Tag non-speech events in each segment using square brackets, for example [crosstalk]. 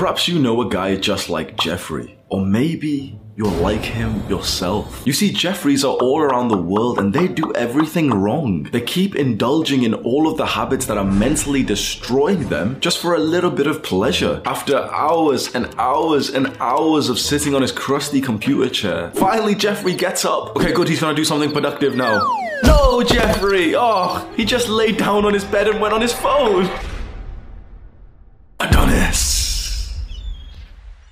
Perhaps you know a guy just like Jeffrey, or maybe you're like him yourself. You see, Jeffreys are all around the world and they do everything wrong. They keep indulging in all of the habits that are mentally destroying them just for a little bit of pleasure. After hours and hours and hours of sitting on his crusty computer chair, finally Jeffrey gets up. Okay, good, he's gonna do something productive now. No, Jeffrey! Oh, he just laid down on his bed and went on his phone. Adonis.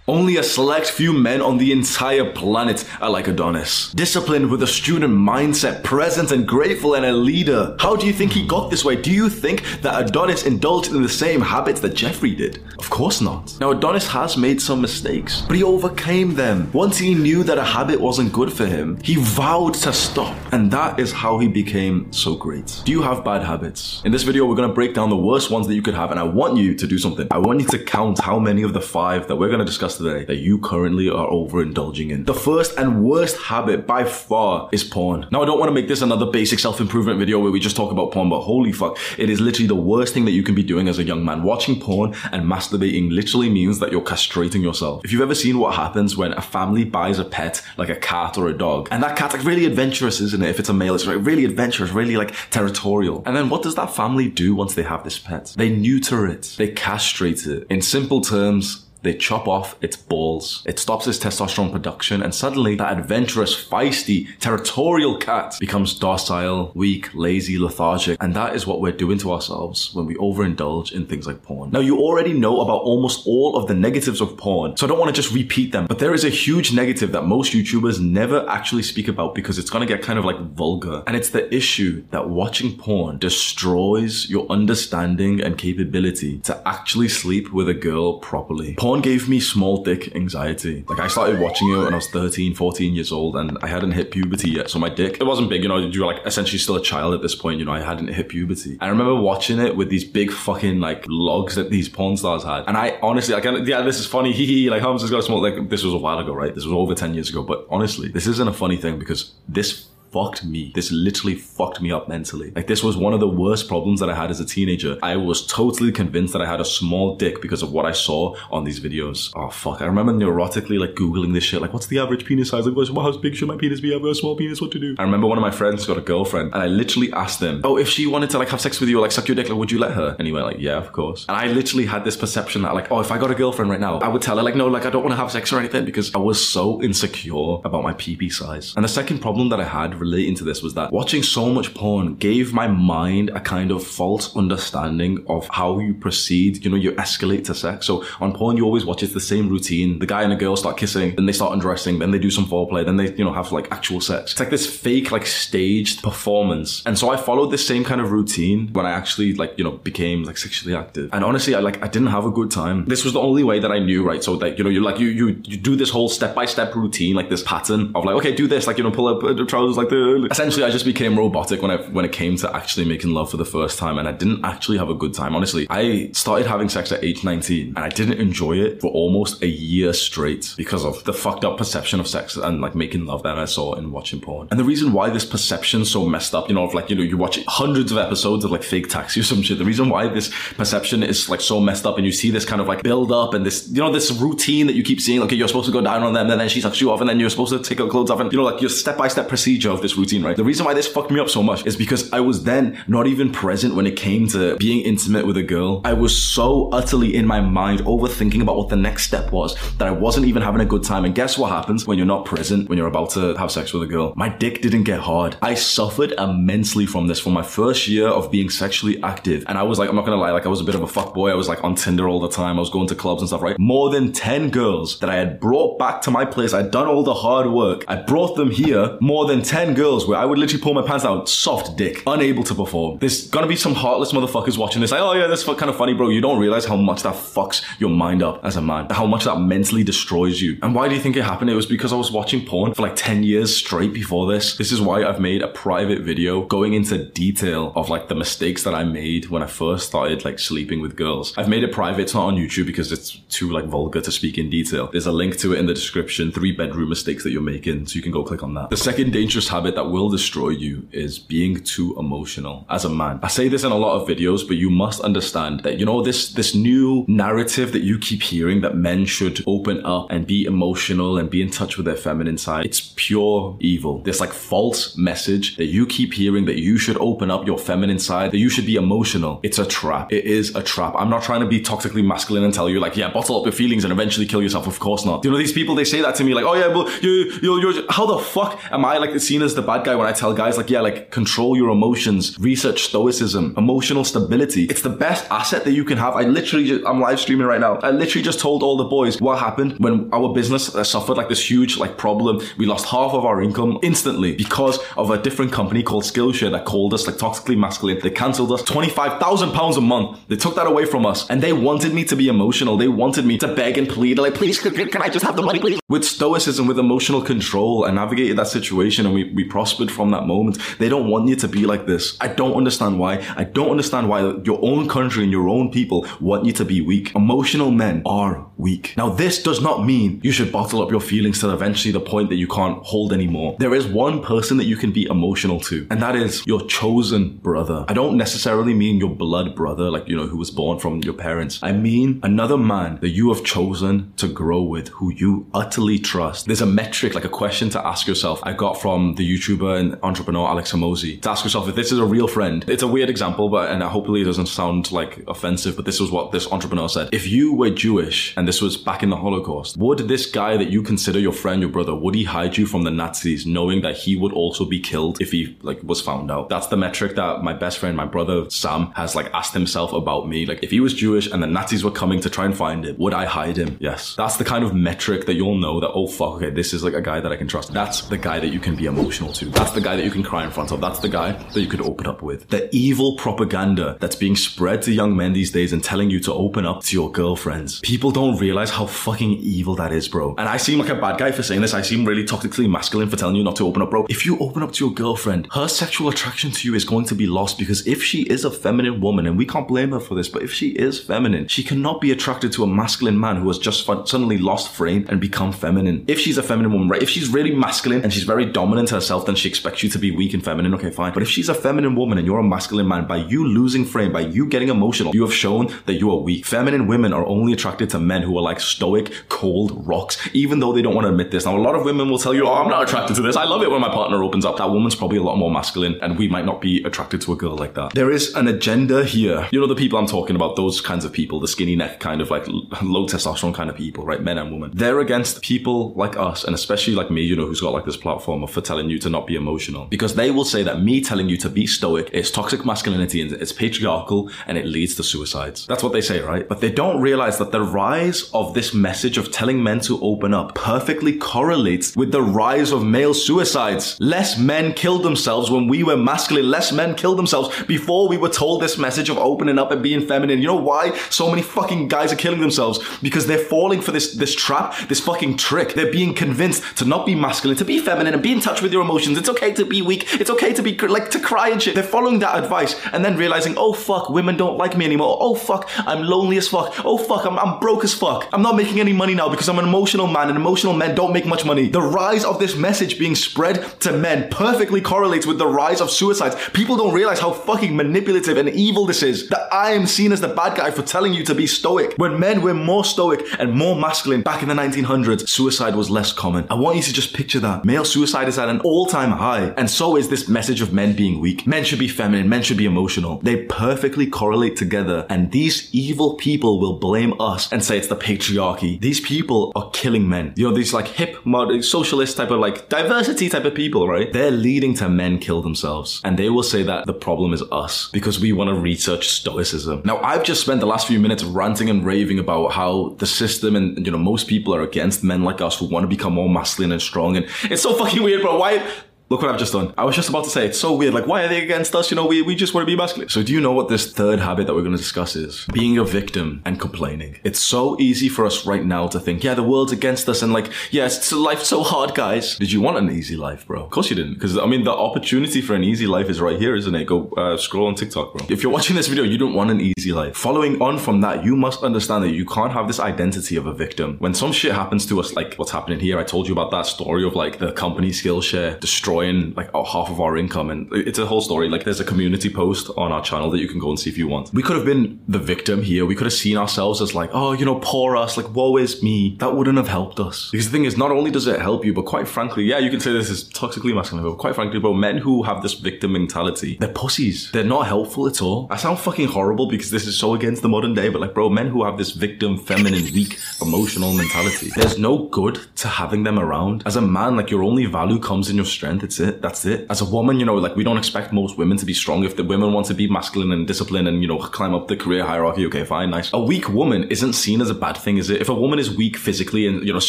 Only a select few men on the entire planet are like Adonis. Disciplined with a student mindset, present and grateful and a leader. How do you think he got this way? Do you think that Adonis indulged in the same habits that Jeffrey did? Of course not. Now, Adonis has made some mistakes, but he overcame them. Once he knew that a habit wasn't good for him, he vowed to stop. And that is how he became so great. Do you have bad habits? In this video, we're to break down the worst ones that you could have, and I want you to do something. I want you to count how many of the five that we're to discuss that you currently are overindulging in. The first and worst habit by far is porn. Now, I don't want to make this another basic self improvement video where we just talk about porn, but holy fuck, it is literally the worst thing that you can be doing as a young man. Watching porn and masturbating literally means that you're castrating yourself. If you've ever seen what happens when a family buys a pet, like a cat or a dog, and that cat's like really adventurous, isn't it? If it's a male, it's like really adventurous, really like territorial. And then what does that family do once they have this pet? They neuter it, they castrate it. In simple terms, they chop off its balls. It stops its testosterone production, and suddenly that adventurous, feisty, territorial cat becomes docile, weak, lazy, lethargic. And that is what we're doing to ourselves when we overindulge in things like porn. Now, you already know about almost all of the negatives of porn, so I don't want to just repeat them, but there is a huge negative that most YouTubers never actually speak about because it's going to get kind of like vulgar. And it's the issue that watching porn destroys your understanding and capability to actually sleep with a girl properly. Porn gave me small dick anxiety. Like I started watching it when I was 13, 14 years old and I hadn't hit puberty yet. So my dick, it wasn't big, you know, you were like essentially still a child at this point, you know, I hadn't hit puberty. I remember watching it with these big fucking like logs that these porn stars had. And I honestly, like, yeah, this is funny. [laughs] Hee hee, like Holmes has got a small, like this was a while ago, right? This was over 10 years ago. But honestly, this isn't a funny thing because this fucked me. This literally fucked me up mentally. Like this was one of the worst problems that I had as a teenager. I was totally convinced that I had a small dick because of what I saw on these videos. Oh fuck. I remember neurotically like googling this shit. Like what's the average penis size? Like well, how big should my penis be? I've got a small penis. What to do? I remember one of my friends got a girlfriend and I literally asked him, oh, if she wanted to like have sex with you or like suck your dick, like would you let her? And he went like, yeah, of course. And I literally had this perception that like, oh, if I got a girlfriend right now, I would tell her like, no, like I don't want to have sex or anything because I was so insecure about my pee pee size. And the second problem that I had relating to this was that watching so much porn gave my mind a kind of false understanding of how you proceed. You know, you escalate to sex. So on porn, you always watch it's the same routine. The guy and the girl start kissing, then they start undressing, then they do some foreplay, then they, you know, have like actual sex. It's like this fake, like staged performance. And so I followed this same kind of routine when I actually like, you know, became like sexually active. And honestly, I like, I didn't have a good time. This was the only way that I knew, right? So that, you know, you like, you, you, you do this whole step by step routine, like this pattern of like, okay, do this, like, you know, pull up the trousers like like the, essentially I just became robotic when I when it came to actually making love for the first time, and I didn't actually have a good time. Honestly, I started having sex at age 19, and I didn't enjoy it for almost a year straight because of the fucked up perception of sex and like making love that I saw in watching porn. And the reason why this perception's so messed up, you know, of like you know you watch hundreds of episodes of like fake taxi or some shit. The reason why this perception is like so messed up, and you see this kind of like build up and this you know this routine that you keep seeing. Okay, you're supposed to go down on them, and then she sucks you off, and then you're supposed to take her clothes off, and you know like your step by step procedure of this routine, right? The reason why this fucked me up so much is because I was then not even present when it came to being intimate with a girl. I was so utterly in my mind overthinking about what the next step was that I wasn't even having a good time. And guess what happens when you're not present when you're about to have sex with a girl? My dick didn't get hard. I suffered immensely from this for my first year of being sexually active. And I was like, I'm not gonna lie, like I was a bit of a fuck boy. I was like on Tinder all the time. I was going to clubs and stuff, right? More than 10 girls that I had brought back to my place. I'd done all the hard work. I brought them here. More than 10 girls where I would literally pull my pants down, soft dick, unable to perform. There's gonna be some heartless motherfuckers watching this, like, oh yeah, that's kind of funny, bro. You don't realize how much that fucks your mind up as a man, how much that mentally destroys you. And why do you think it happened? It was because I was watching porn for like 10 years straight before this. This is why I've made a private video going into detail of like the mistakes that I made when I first started like sleeping with girls. I've made it private, it's not on YouTube because it's too like vulgar to speak in detail. There's a link to it in the description, three bedroom mistakes that you're making, so you can go click on that. The second dangerous habit that will destroy you is being too emotional as a man. I say this in a lot of videos, but you must understand that you know this this new narrative that you keep hearing that men should open up and be emotional and be in touch with their feminine side. It's pure evil. This like false message that you keep hearing that you should open up your feminine side, that you should be emotional. It's a trap. It is a trap. I'm not trying to be toxically masculine and tell you like, yeah, bottle up your feelings and eventually kill yourself. Of course not. You know, these people, they say that to me like, oh yeah, well, you, you, you're, how the fuck am I like seen as the bad guy when I tell guys like, yeah, like control your emotions, research stoicism, emotional stability. It's the best asset that you can have. I literally, just, I'm live streaming right now. I literally just told all the boys what happened when our business uh, suffered like this huge like problem. We lost half of our income instantly because of a different company called Skillshare that called us like toxically masculine. They cancelled us 25,000 pounds a month. They took that away from us and they wanted me to be emotional. They wanted me to beg and plead like, please, can I just have the money, please? With stoicism, with emotional control, I navigated that situation and we, we prospered from that moment. They don't want you to be like this. I don't understand why. I don't understand why your own country and your own people want you to be weak. Emotional men are weak. Now, this does not mean you should bottle up your feelings to eventually the point that you can't hold anymore. There is one person that you can be emotional to, and that is your chosen brother. I don't necessarily mean your blood brother, like, you know, who was born from your parents. I mean another man that you have chosen to grow with, who you utterly trust. There's a metric, like a question to ask yourself. I got from the YouTuber and entrepreneur Alex Hormozi to ask yourself if this is a real friend. It's a weird example, but and hopefully it doesn't sound like offensive, but this was what this entrepreneur said. If you were Jewish and this was back in the Holocaust, would this guy that you consider your friend, your brother, would he hide you from the Nazis knowing that he would also be killed if he like was found out? That's the metric that my best friend, my brother Sam, has like asked himself about me. Like if he was Jewish and the Nazis were coming to try and find him, would I hide him? Yes. That's the kind of metric that you'll know that, oh fuck, okay, this is like a guy that I can trust. That's the guy that you can be emotional to. That's the guy that you can cry in front of. That's the guy that you could open up with. The evil propaganda that's being spread to young men these days and telling you to open up to your girlfriends. People don't realize how fucking evil that is, bro. And I seem like a bad guy for saying this. I seem really toxically masculine for telling you not to open up, bro. If you open up to your girlfriend, her sexual attraction to you is going to be lost because if she is a feminine woman, and we can't blame her for this, but if she is feminine, she cannot be attracted to a masculine man who has just suddenly lost frame and become feminine. If she's a feminine woman, right? If she's really masculine and she's very dominant herself, then she expects you to be weak and feminine. Okay, fine. But if she's a feminine woman and you're a masculine man, by you losing frame, by you getting emotional, you have shown that you are weak. Feminine women are only attracted to men who are like stoic, cold rocks, even though they don't want to admit this. Now, a lot of women will tell you, oh, I'm not attracted to this. I love it when my partner opens up. That woman's probably a lot more masculine, and we might not be attracted to a girl like that. There is an agenda here. You know, the people I'm talking about, those kinds of people, the skinny neck kind of like [laughs] low testosterone kind of people, right? Men and women. They're against people like us, and especially like me, you know, who's got like this platform of for telling you to not be emotional. Because they will say that me telling you to be stoic is toxic masculinity and it's patriarchal and it leads to suicides. That's what they say, right? But they don't realize that the rise of this message of telling men to open up perfectly correlates with the rise of male suicides. Less men killed themselves when we were masculine. Less men killed themselves before we were told this message of opening up and being feminine. You know why so many fucking guys are killing themselves? Because they're falling for this, this trap, this fucking trick. They're being convinced to not be masculine, to be feminine and be in touch with your your emotions. It's okay to be weak. It's okay to be like to cry and shit. They're following that advice and then realizing, oh fuck, women don't like me anymore. Oh fuck, I'm lonely as fuck. Oh fuck, I'm, I'm broke as fuck. I'm not making any money now because I'm an emotional man and emotional men don't make much money. The rise of this message being spread to men perfectly correlates with the rise of suicides. People don't realize how fucking manipulative and evil this is. That I am seen as the bad guy for telling you to be stoic. When men were more stoic and more masculine back in the 1900s, suicide was less common. I want you to just picture that. Male suicide is at an all-time high. And so is this message of men being weak. Men should be feminine. Men should be emotional. They perfectly correlate together. And these evil people will blame us and say it's the patriarchy. These people are killing men. You know, these like hip, mod, socialist type of like diversity type of people, right? They're leading to men kill themselves. And they will say that the problem is us because we want to research stoicism. Now, I've just spent the last few minutes ranting and raving about how the system and, you know, most people are against men like us who want to become more masculine and strong. And it's so fucking weird, bro. Why? life Look what I've just done. I was just about to say, it's so weird. Like, why are they against us? You know, we, we just want to be masculine. So do you know what this third habit that we're going to discuss is? Being a victim and complaining. It's so easy for us right now to think, yeah, the world's against us and like, yeah, it's life's so hard, guys. Did you want an easy life, bro? Of course you didn't. Because, I mean, the opportunity for an easy life is right here, isn't it? Go uh, scroll on TikTok, bro. If you're watching this video, you don't want an easy life. Following on from that, you must understand that you can't have this identity of a victim. When some shit happens to us, like what's happening here, I told you about that story of like the company Skillshare destroying like a half of our income. And it's a whole story. Like there's a community post on our channel that you can go and see if you want. We could have been the victim here. We could have seen ourselves as like, oh, you know, poor us, like woe is me. That wouldn't have helped us. Because the thing is, not only does it help you, but quite frankly, yeah, you can say this is toxically masculine, but quite frankly, bro, men who have this victim mentality, they're pussies. They're not helpful at all. I sound fucking horrible because this is so against the modern day, but like, bro, men who have this victim, feminine, weak, emotional mentality, there's no good to having them around. As a man, like your only value comes in your strength. It's it. That's it. As a woman, you know, like we don't expect most women to be strong. If the women want to be masculine and disciplined and, you know, climb up the career hierarchy, okay, fine, nice. A weak woman isn't seen as a bad thing, is it? If a woman is weak physically and, you know,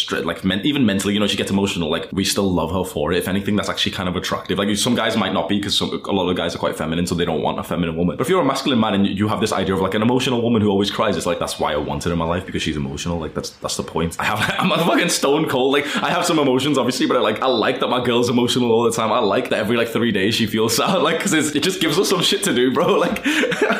like men- even mentally, you know, she gets emotional, like we still love her for it. If anything, that's actually kind of attractive. Like some guys might not be because a lot of guys are quite feminine, so they don't want a feminine woman. But if you're a masculine man and you have this idea of like an emotional woman who always cries, it's like, that's why I want her in my life because she's emotional. Like that's, that's the point. I have, [laughs] I'm a fucking stone cold. Like I have some emotions, obviously, but I like, I like that my girl's emotional all the time. I like that every like three days she feels sad, [laughs] like, cause it just gives us some shit to do, bro. [laughs] Like,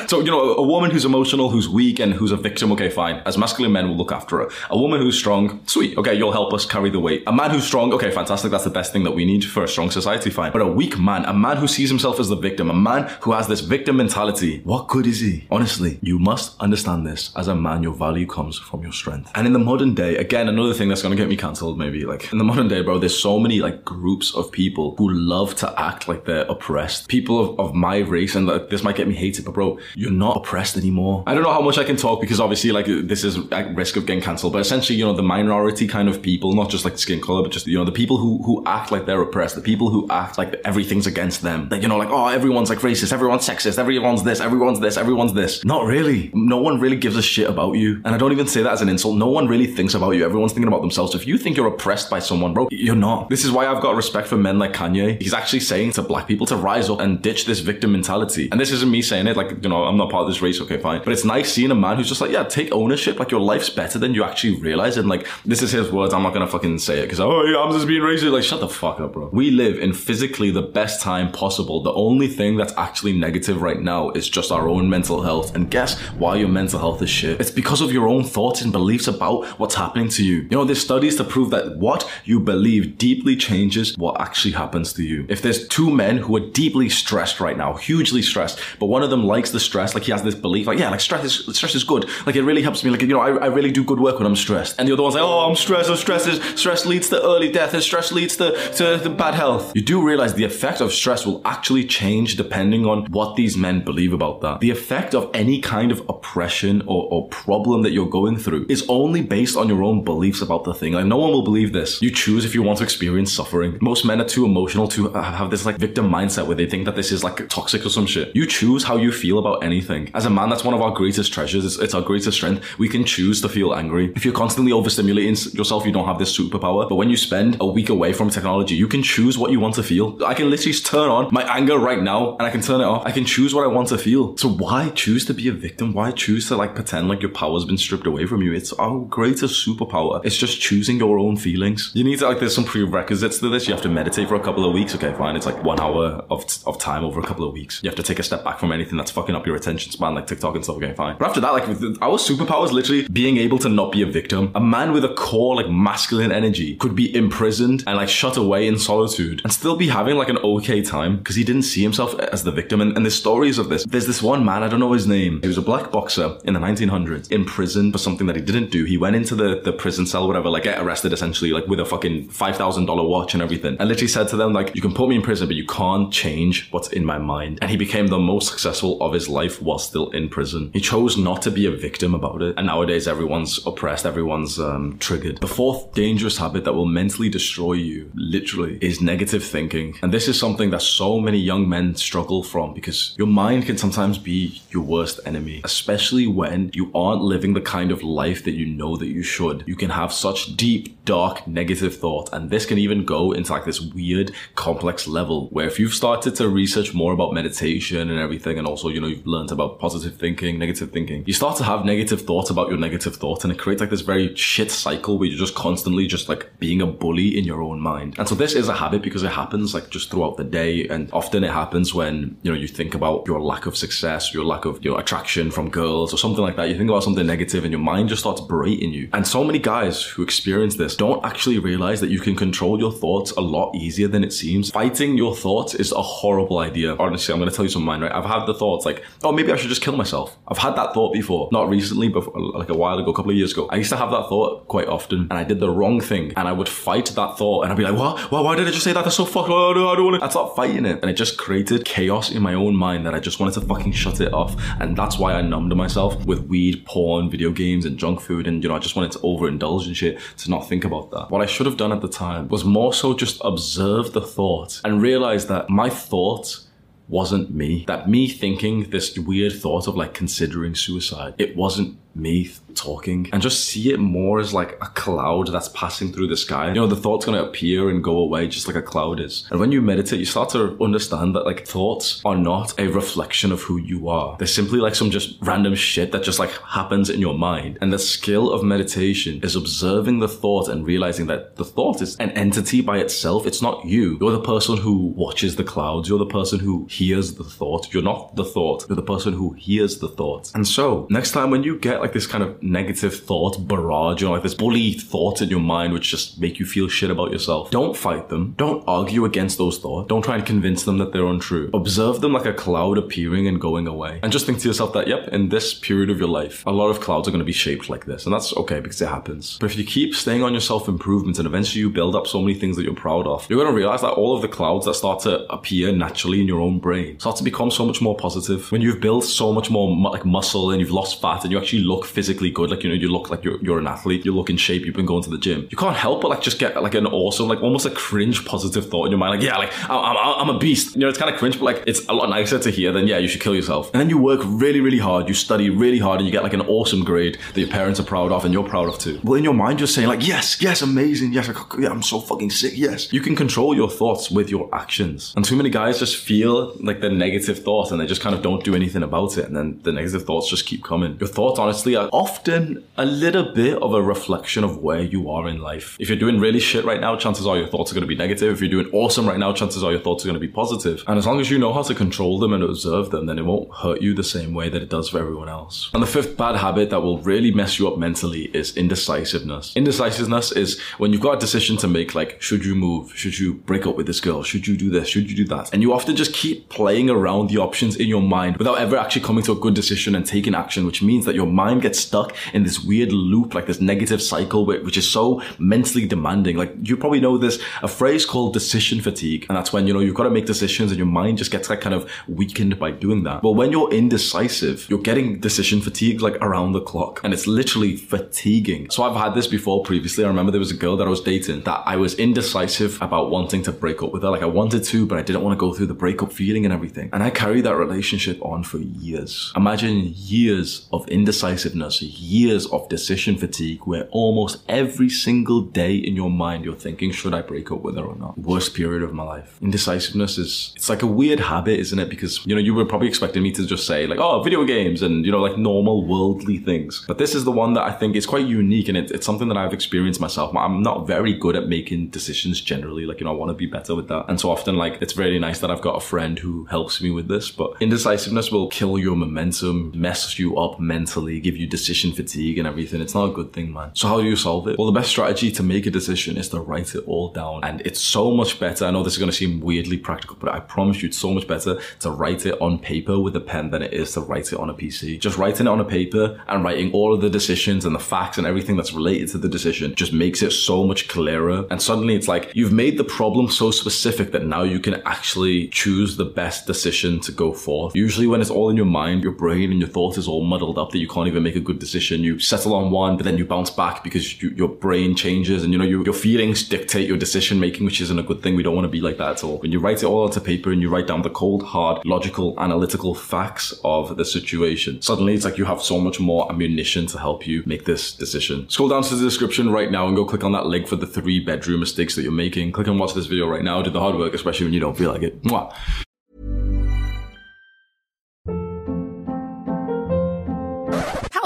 so, you know, a woman who's emotional, who's weak, and who's a victim, okay, fine. As masculine men will look after her. A woman who's strong, sweet, okay, you'll help us carry the weight. A man who's strong, okay, fantastic, that's the best thing that we need for a strong society, fine. But a weak man, a man who sees himself as the victim, a man who has this victim mentality, what good is he? Honestly, you must understand this. As a man, your value comes from your strength. And in the modern day, again, another thing that's gonna get me cancelled, maybe, like, in the modern day, bro, there's so many, like, groups of people who love to act like they're oppressed. People of, of my race, and like, this might get me hated, but bro, you're not oppressed anymore. I don't know how much I can talk because obviously, like, this is at risk of getting cancelled, but essentially, you know, the minority kind of people, not just like skin color, but just, you know, the people who, who act like they're oppressed, the people who act like everything's against them. Like, you know, like, oh, everyone's like racist, everyone's sexist, everyone's this, everyone's this, everyone's this. Not really. No one really gives a shit about you. And I don't even say that as an insult. No one really thinks about you. Everyone's thinking about themselves. If you think you're oppressed by someone, bro, you're not. This is why I've got respect for men like Kanye. He's actually saying to black people to rise up and ditch this victim mentality. And this isn't me saying it, like, you know, I'm not part of this race, okay, fine. But it's nice seeing a man who's just like, yeah, take ownership. Like, your life's better than you actually realize. And like, this is his words. I'm not gonna fucking say it because, oh, yeah, I'm just being racist. Like, shut the fuck up, bro. We live in physically the best time possible. The only thing that's actually negative right now is just our own mental health. And guess why your mental health is shit? It's because of your own thoughts and beliefs about what's happening to you. You know, there's studies to prove that what you believe deeply changes what actually happens to you. If there's two men who are deeply stressed right now, hugely stressed, but one of them likes the stress, like he has this belief, like, yeah, like stress is, stress is good. Like it really helps me. Like, you know, I, I really do good work when I'm stressed. And the other one's like, oh, I'm stressed. Oh, I'm stressed. Is, stress leads to early death and stress leads to, to, to bad health. You do realize the effect of stress will actually change depending on what these men believe about that. The effect of any kind of oppression or, or problem that you're going through is only based on your own beliefs about the thing. Like no one will believe this. You choose if you want to experience suffering. Most men are too emotional to have this like victim mindset where they think that this is like toxic or some shit. You choose how you feel about anything. As a man, that's one of our greatest treasures. It's, it's our greatest strength. We can choose to feel angry. If you're constantly overstimulating yourself, you don't have this superpower. But when you spend a week away from technology, you can choose what you want to feel. I can literally turn on my anger right now and I can turn it off. I can choose what I want to feel. So why choose to be a victim? Why choose to like pretend like your power's been stripped away from you? It's our greatest superpower. It's just choosing your own feelings. You need to like, there's some prerequisites to this. You have to meditate for a couple couple of weeks. Okay, fine. It's like one hour of, of time over a couple of weeks. You have to take a step back from anything that's fucking up your attention span, like TikTok and stuff. Okay, fine. But after that, like our superpowers, literally being able to not be a victim. A man with a core like masculine energy could be imprisoned and like shut away in solitude and still be having like an okay time because he didn't see himself as the victim. And, and there's stories of this. There's this one man, I don't know his name. He was a black boxer in the 1900s in prison for something that he didn't do. He went into the, the prison cell, whatever, like get arrested essentially, like with a fucking $5,000 watch and everything. And literally said to them, like, you can put me in prison, but you can't change what's in my mind. And he became the most successful of his life while still in prison. He chose not to be a victim about it. And nowadays everyone's oppressed, everyone's um, triggered. The fourth dangerous habit that will mentally destroy you, literally, is negative thinking. And this is something that so many young men struggle from because your mind can sometimes be your worst enemy, especially when you aren't living the kind of life that you know that you should. You can have such deep, dark, negative thought. And this can even go into like this weird, complex level where if you've started to research more about meditation and everything, and also, you know, you've learned about positive thinking, negative thinking, you start to have negative thoughts about your negative thoughts and it creates like this very shit cycle where you're just constantly just like being a bully in your own mind. And so this is a habit because it happens like just throughout the day. And often it happens when, you know, you think about your lack of success, your lack of, your attraction from girls or something like that. You think about something negative and your mind just starts berating you. And so many guys who experience this don't actually realize that you can control your thoughts a lot easier than it seems. Fighting your thoughts is a horrible idea. Honestly, I'm going to tell you some of mine, right? I've had the thoughts like, oh, maybe I should just kill myself. I've had that thought before. Not recently, but like a while ago, a couple of years ago. I used to have that thought quite often and I did the wrong thing and I would fight that thought and I'd be like, what? Why, why did I just say that? That's so fucking, oh, no, I don't want to. I start fighting it. And it just created chaos in my own mind that I just wanted to fucking shut it off. And that's why I numbed myself with weed, porn, video games, and junk food. And, you know, I just wanted to overindulge in shit to not think about that. What I should have done at the time was more so just observe the thought and realized that my thought wasn't me. That me thinking this weird thought of like considering suicide, it wasn't me talking and just see it more as like a cloud that's passing through the sky. You know, the thought's gonna appear and go away just like a cloud is. And when you meditate, you start to understand that like thoughts are not a reflection of who you are. They're simply like some just random shit that just like happens in your mind. And the skill of meditation is observing the thought and realizing that the thought is an entity by itself. It's not you. You're the person who watches the clouds. You're the person who hears the thought. You're not the thought. You're the person who hears the thought. And so next time when you get like this kind of negative thought barrage, you know, like this bully thoughts in your mind which just make you feel shit about yourself. Don't fight them. Don't argue against those thoughts. Don't try and convince them that they're untrue. Observe them like a cloud appearing and going away. And just think to yourself that, yep, in this period of your life, a lot of clouds are going to be shaped like this. And that's okay because it happens. But if you keep staying on your self improvement and eventually you build up so many things that you're proud of, you're going to realize that all of the clouds that start to appear naturally in your own brain start to become so much more positive. When you've built so much more like muscle and you've lost fat and you actually look physically good, like, you know, you look like you're, you're an athlete, you look in shape, you've been going to the gym. You can't help but like just get like an awesome, like almost a cringe positive thought in your mind. Like, yeah, like I'm, I'm, I'm a beast. You know, it's kind of cringe, but like it's a lot nicer to hear than, yeah, you should kill yourself. And then you work really, really hard. You study really hard and you get like an awesome grade that your parents are proud of and you're proud of too. Well, in your mind, you're saying like, yes, yes, amazing. Yes, yeah, I'm so fucking sick. Yes. You can control your thoughts with your actions. And too many guys just feel like the negative thoughts and they just kind of don't do anything about it. And then the negative thoughts just keep coming. Your thoughts, honestly, are often a little bit of a reflection of where you are in life. If you're doing really shit right now, chances are your thoughts are going to be negative. If you're doing awesome right now, chances are your thoughts are going to be positive. And as long as you know how to control them and observe them, then it won't hurt you the same way that it does for everyone else. And the fifth bad habit that will really mess you up mentally is indecisiveness. Indecisiveness is when you've got a decision to make, like, should you move? Should you break up with this girl? Should you do this? Should you do that? And you often just keep playing around the options in your mind without ever actually coming to a good decision and taking action, which means that your mind gets stuck in this weird loop, like this negative cycle, which is so mentally demanding. Like you probably know this, a phrase called decision fatigue. And that's when, you know, you've got to make decisions and your mind just gets like kind of weakened by doing that. But when you're indecisive, you're getting decision fatigue like around the clock and it's literally fatiguing. So I've had this before previously. I remember there was a girl that I was dating that I was indecisive about wanting to break up with her. Like I wanted to, but I didn't want to go through the breakup feeling and everything. And I carried that relationship on for years. Imagine years of indecisive indecisiveness, years of decision fatigue, where almost every single day in your mind you're thinking, should I break up with her or not? Worst period of my life. Indecisiveness is, it's like a weird habit, isn't it? Because, you know, you were probably expecting me to just say, like, oh, video games and, you know, like normal worldly things. But this is the one that I think is quite unique and it, it's something that I've experienced myself. I'm not very good at making decisions generally. Like, you know, I want to be better with that. And so often, like, it's very nice that I've got a friend who helps me with this. But indecisiveness will kill your momentum, mess you up mentally, give you decision fatigue and everything. It's not a good thing, man. So how do you solve it? Well, the best strategy to make a decision is to write it all down. And it's so much better. I know this is going to seem weirdly practical, but I promise you it's so much better to write it on paper with a pen than it is to write it on a PC. Just writing it on a paper and writing all of the decisions and the facts and everything that's related to the decision just makes it so much clearer. And suddenly it's like you've made the problem so specific that now you can actually choose the best decision to go forth. Usually when it's all in your mind, your brain and your thoughts is all muddled up that you can't even make a good decision. You settle on one, but then you bounce back because you, your brain changes and you know your, your feelings dictate your decision making, which isn't a good thing. We don't want to be like that at all. When you write it all onto paper and you write down the cold, hard, logical, analytical facts of the situation, suddenly it's like you have so much more ammunition to help you make this decision. Scroll down to the description right now and go click on that link for the three bedroom mistakes that you're making. Click and watch this video right now. Do the hard work, especially when you don't feel like it. Mwah.